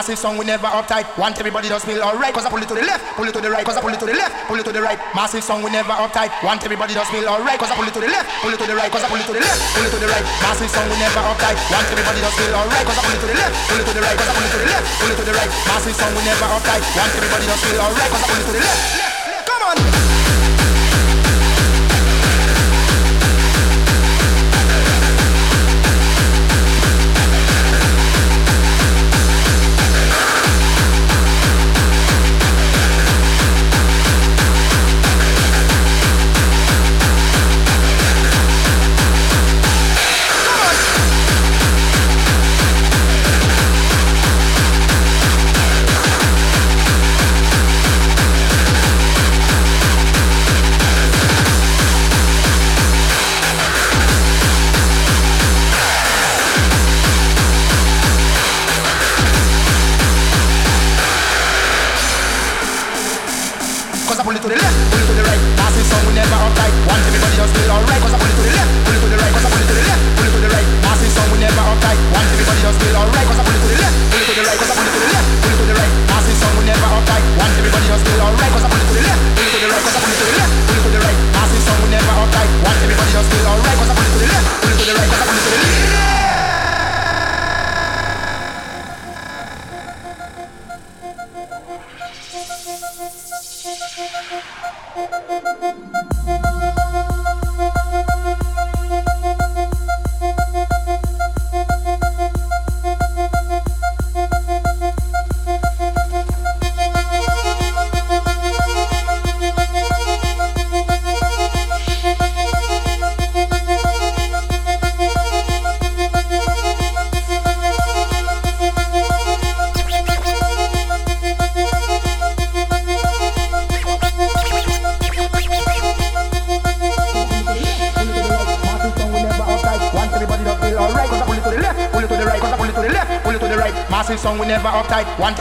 Massive song, we never uptight. Want everybody to feel alright. Cause I pull it to the left, pull it to the right. Cause I pull it to the left, pull it to the right. Massive song, we never uptight. Want everybody to feel alright. Cause I pull it to the left, pull it to the right. Cause I pull it to the left, pull it to the right. Massive song, we never uptight. Want everybody to feel alright. Cause I pull it to the left, pull it to the right. Cause I pull it to the left, pull it to the right. Massive song, we never uptight. Want everybody to feel alright. Cause I pull it to the left.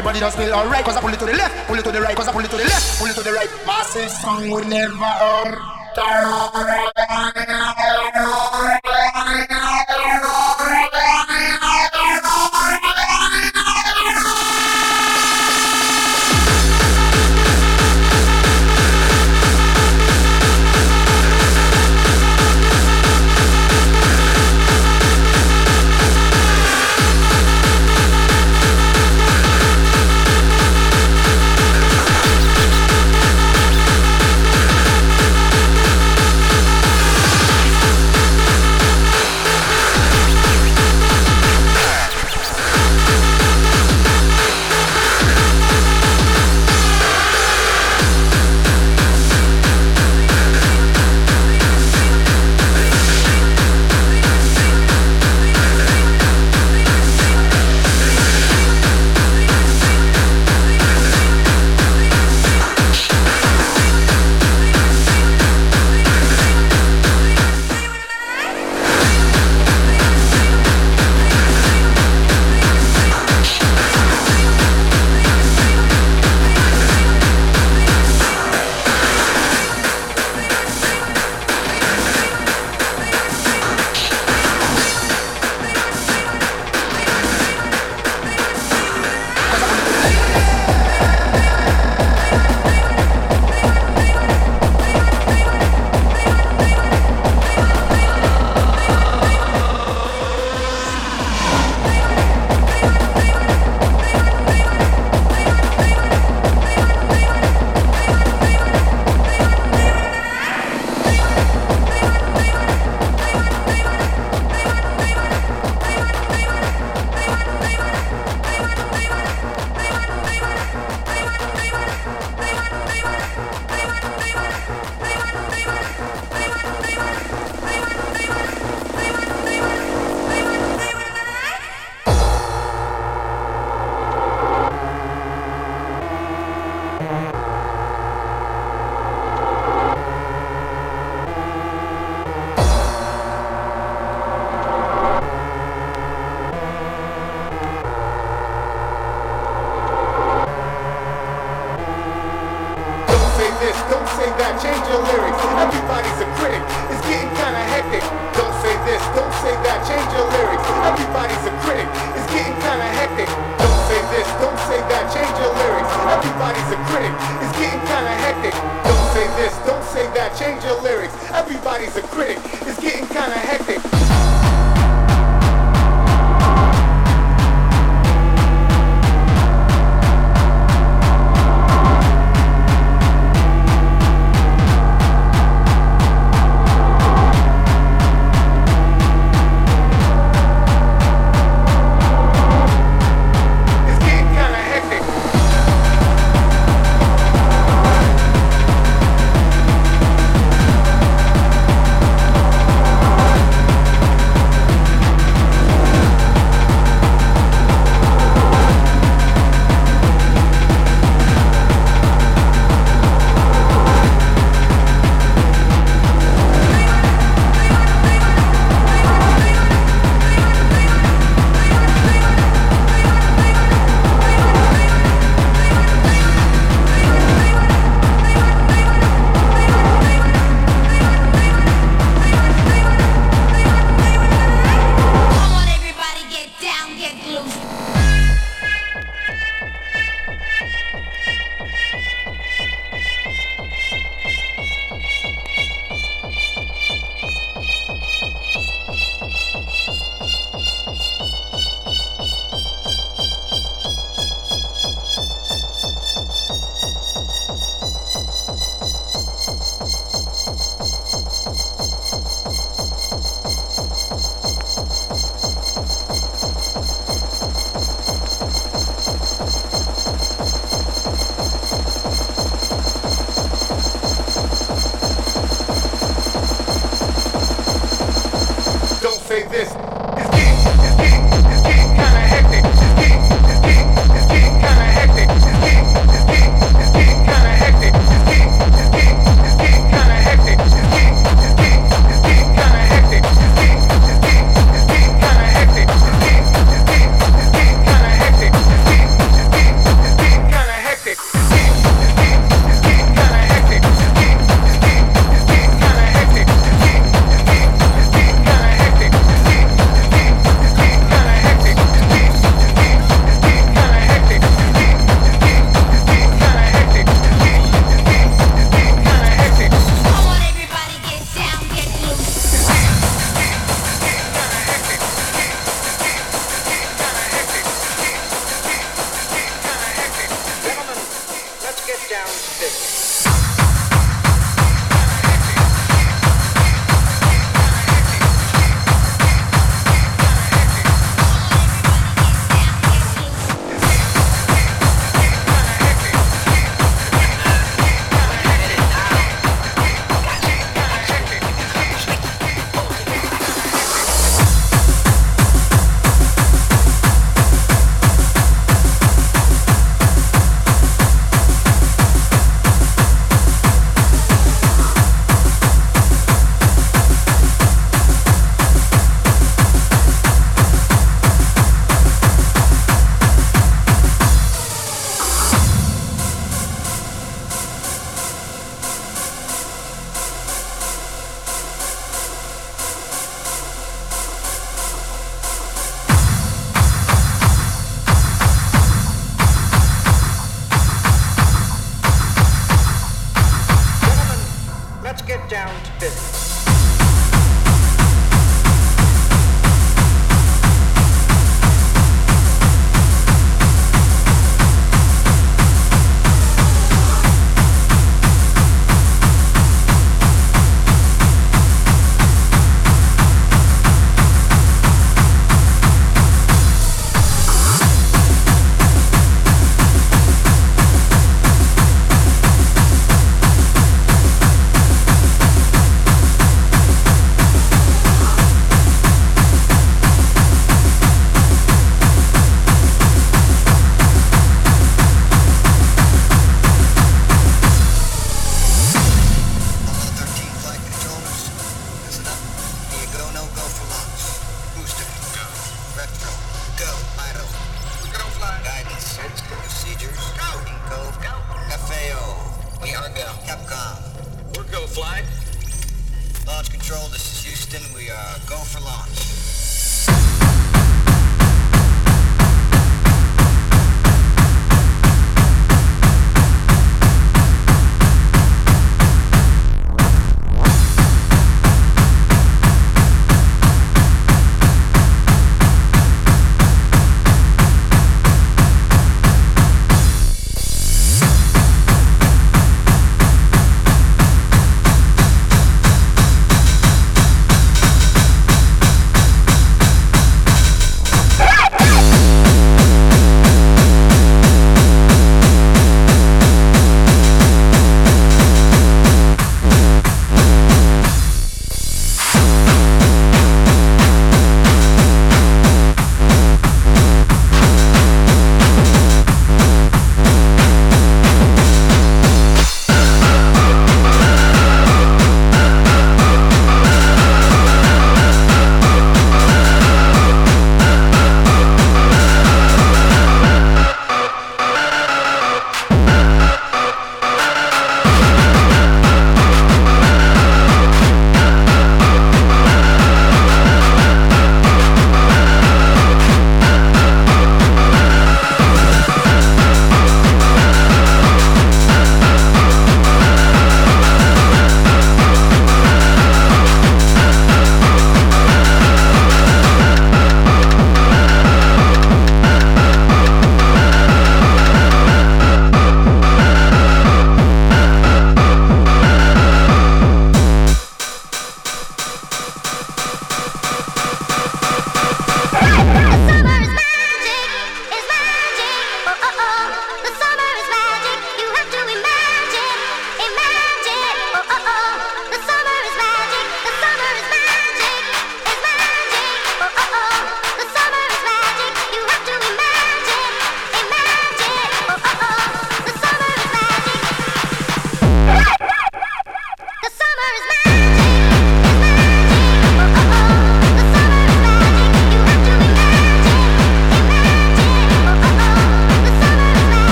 Everybody just feel alright. Cause I pull it to the left, pull it to the right, cause I pull it to the left, pull it to the right. Massive song would never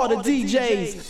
all the DJs.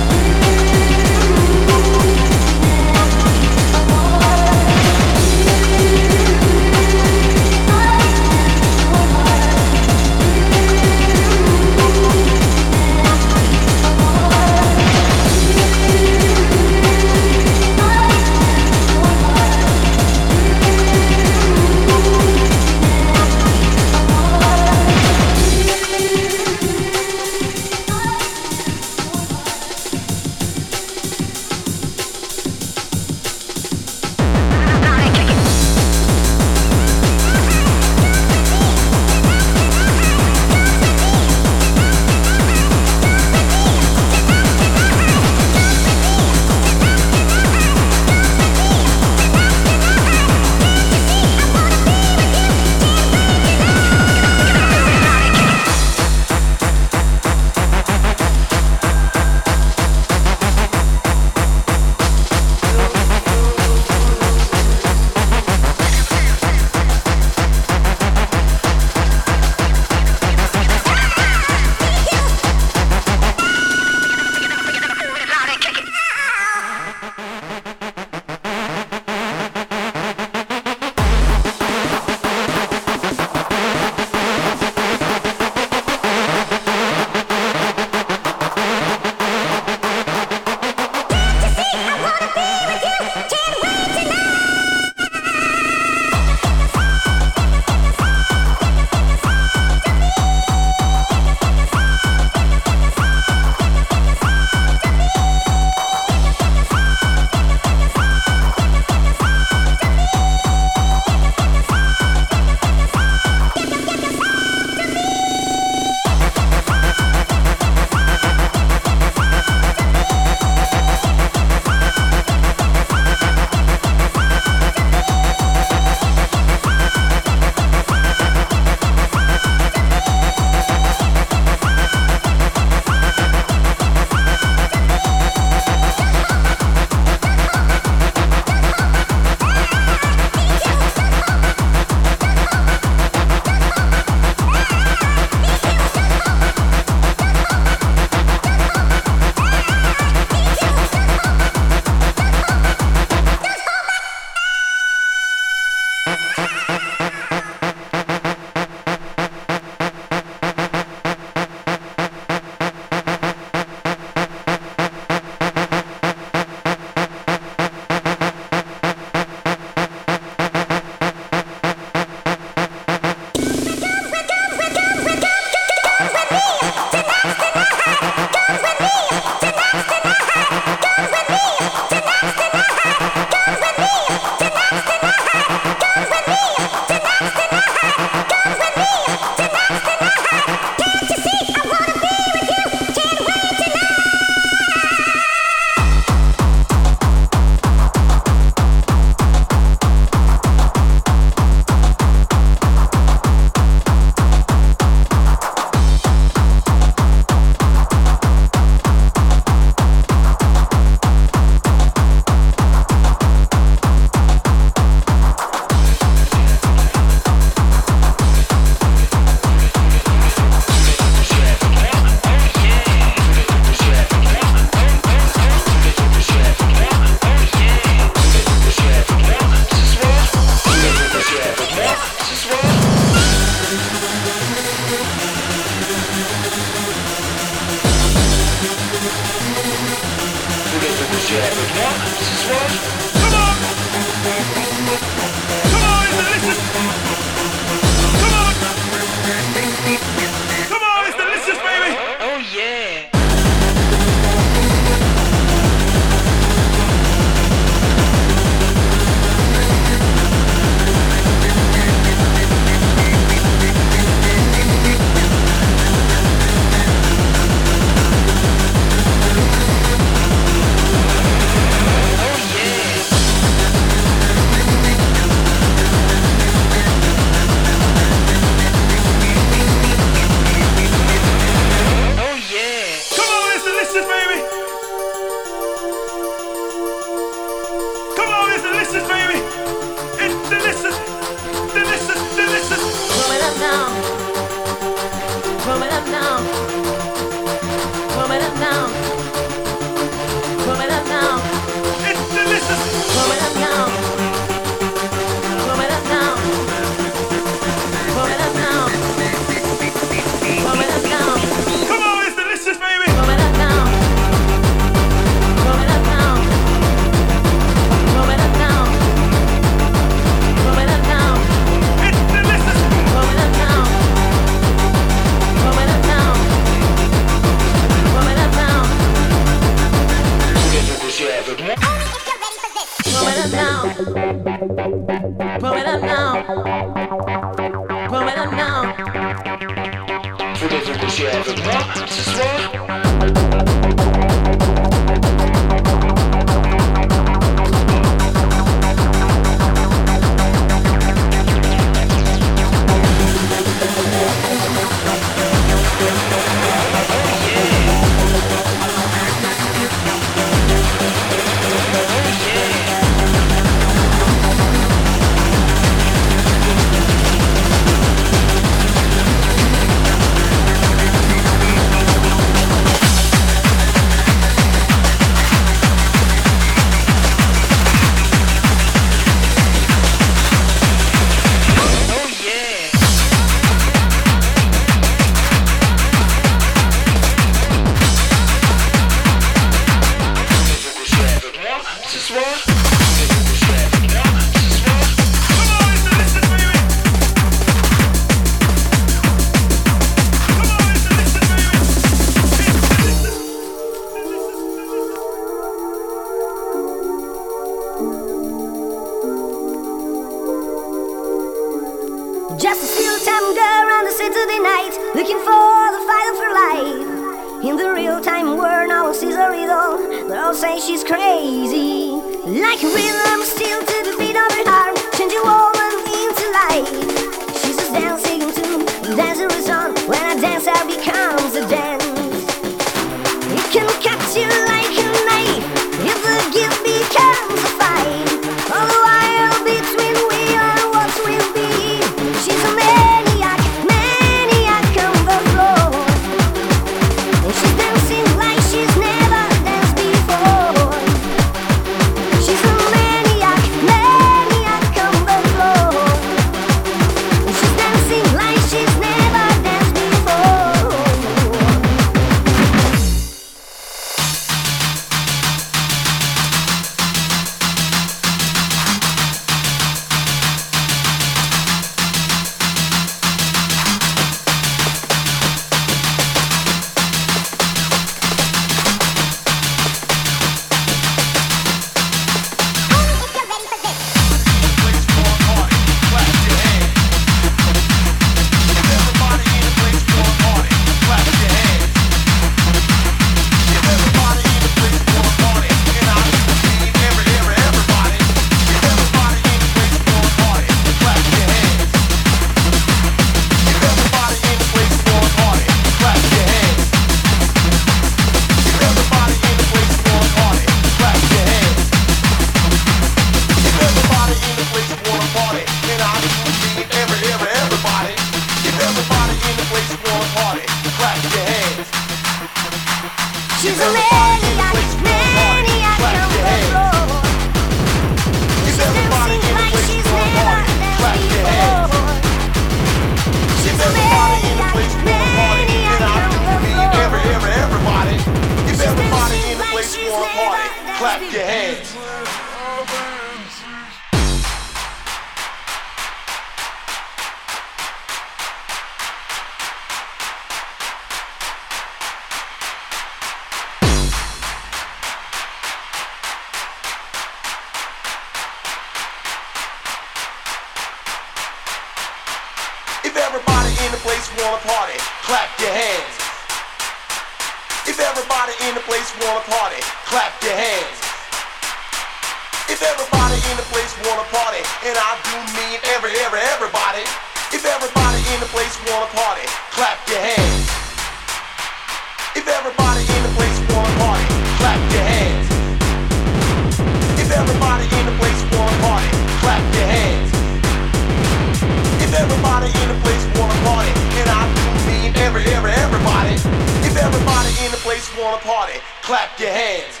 wanna party? Clap your hands.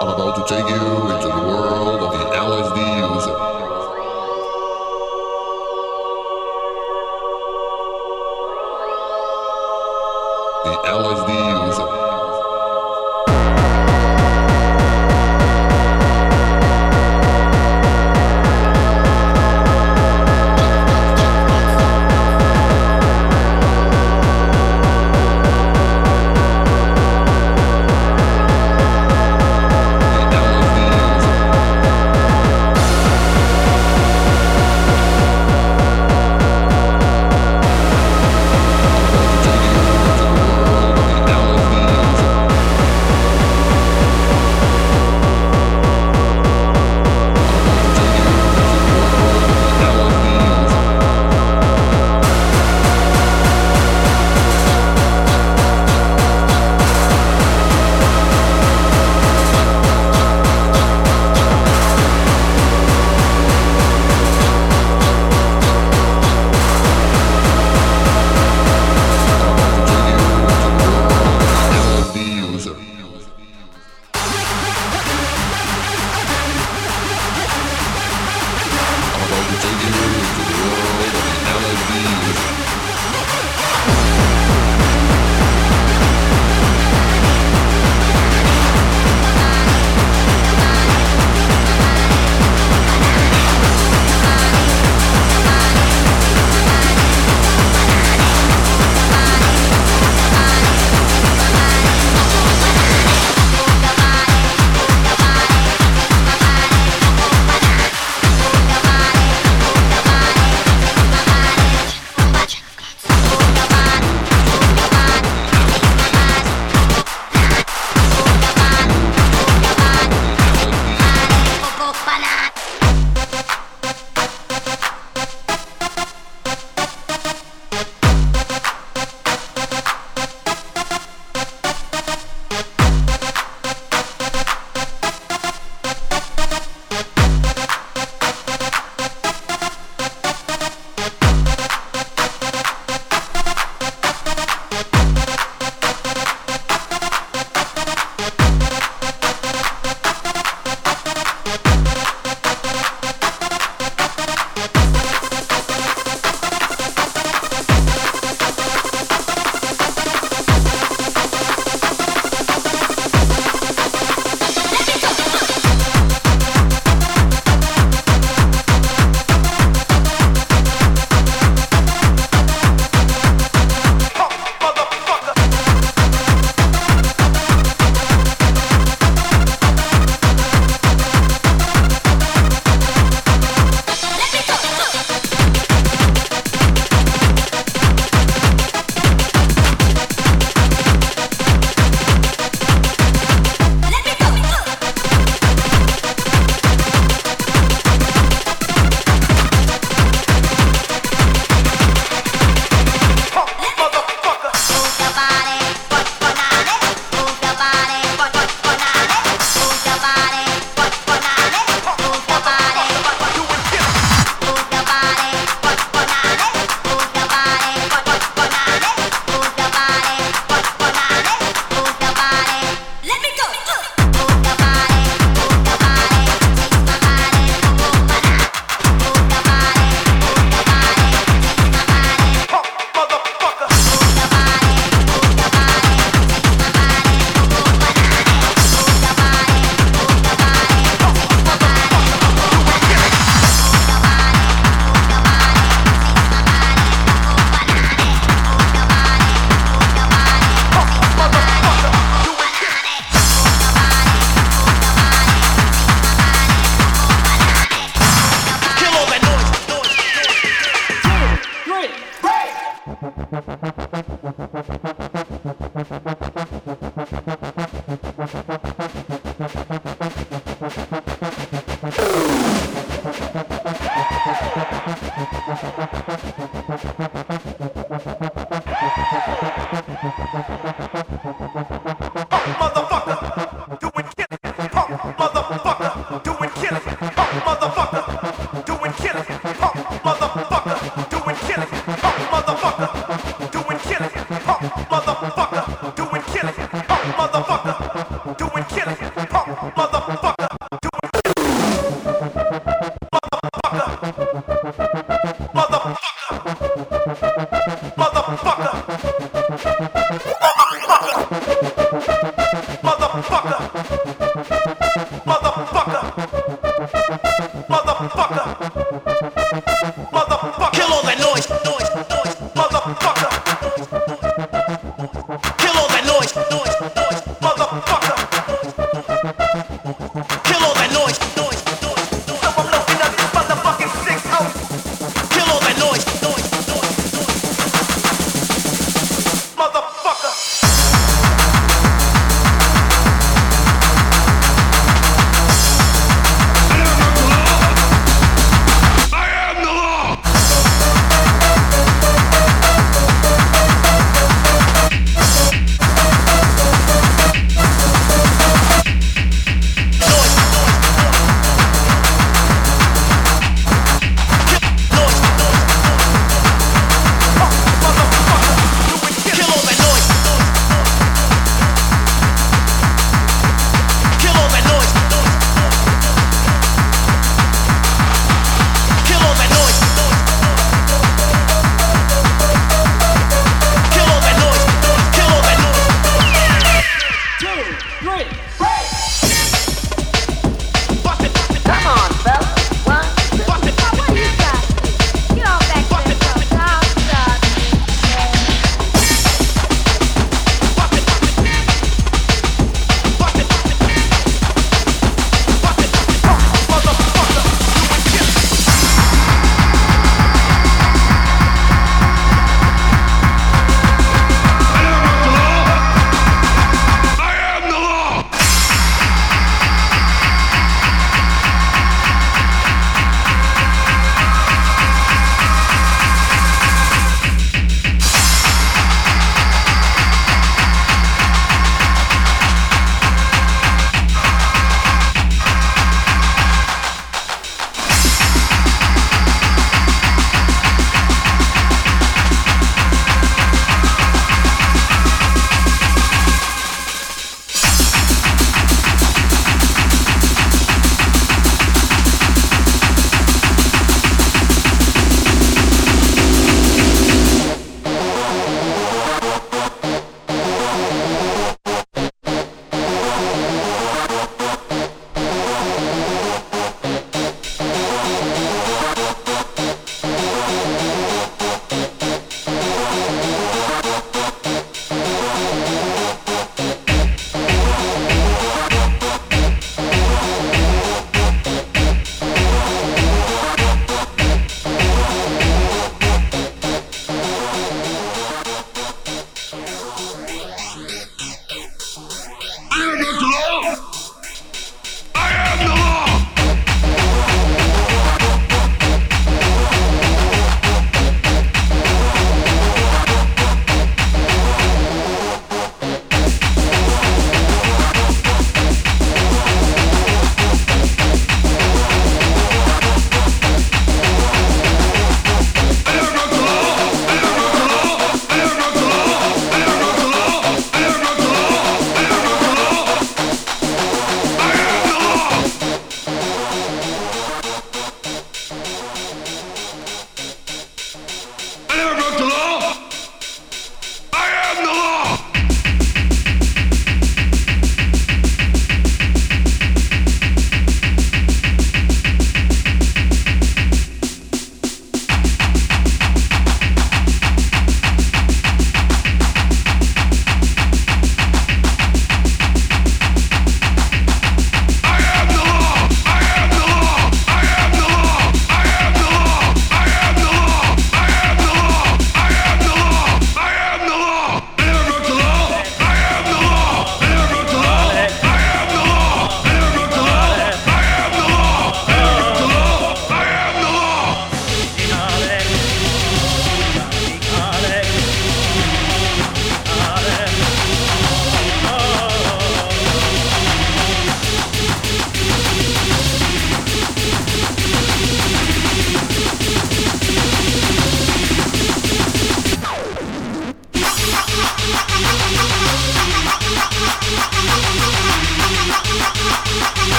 I'm about to take you into the world of the LSD user.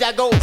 Millimeter go.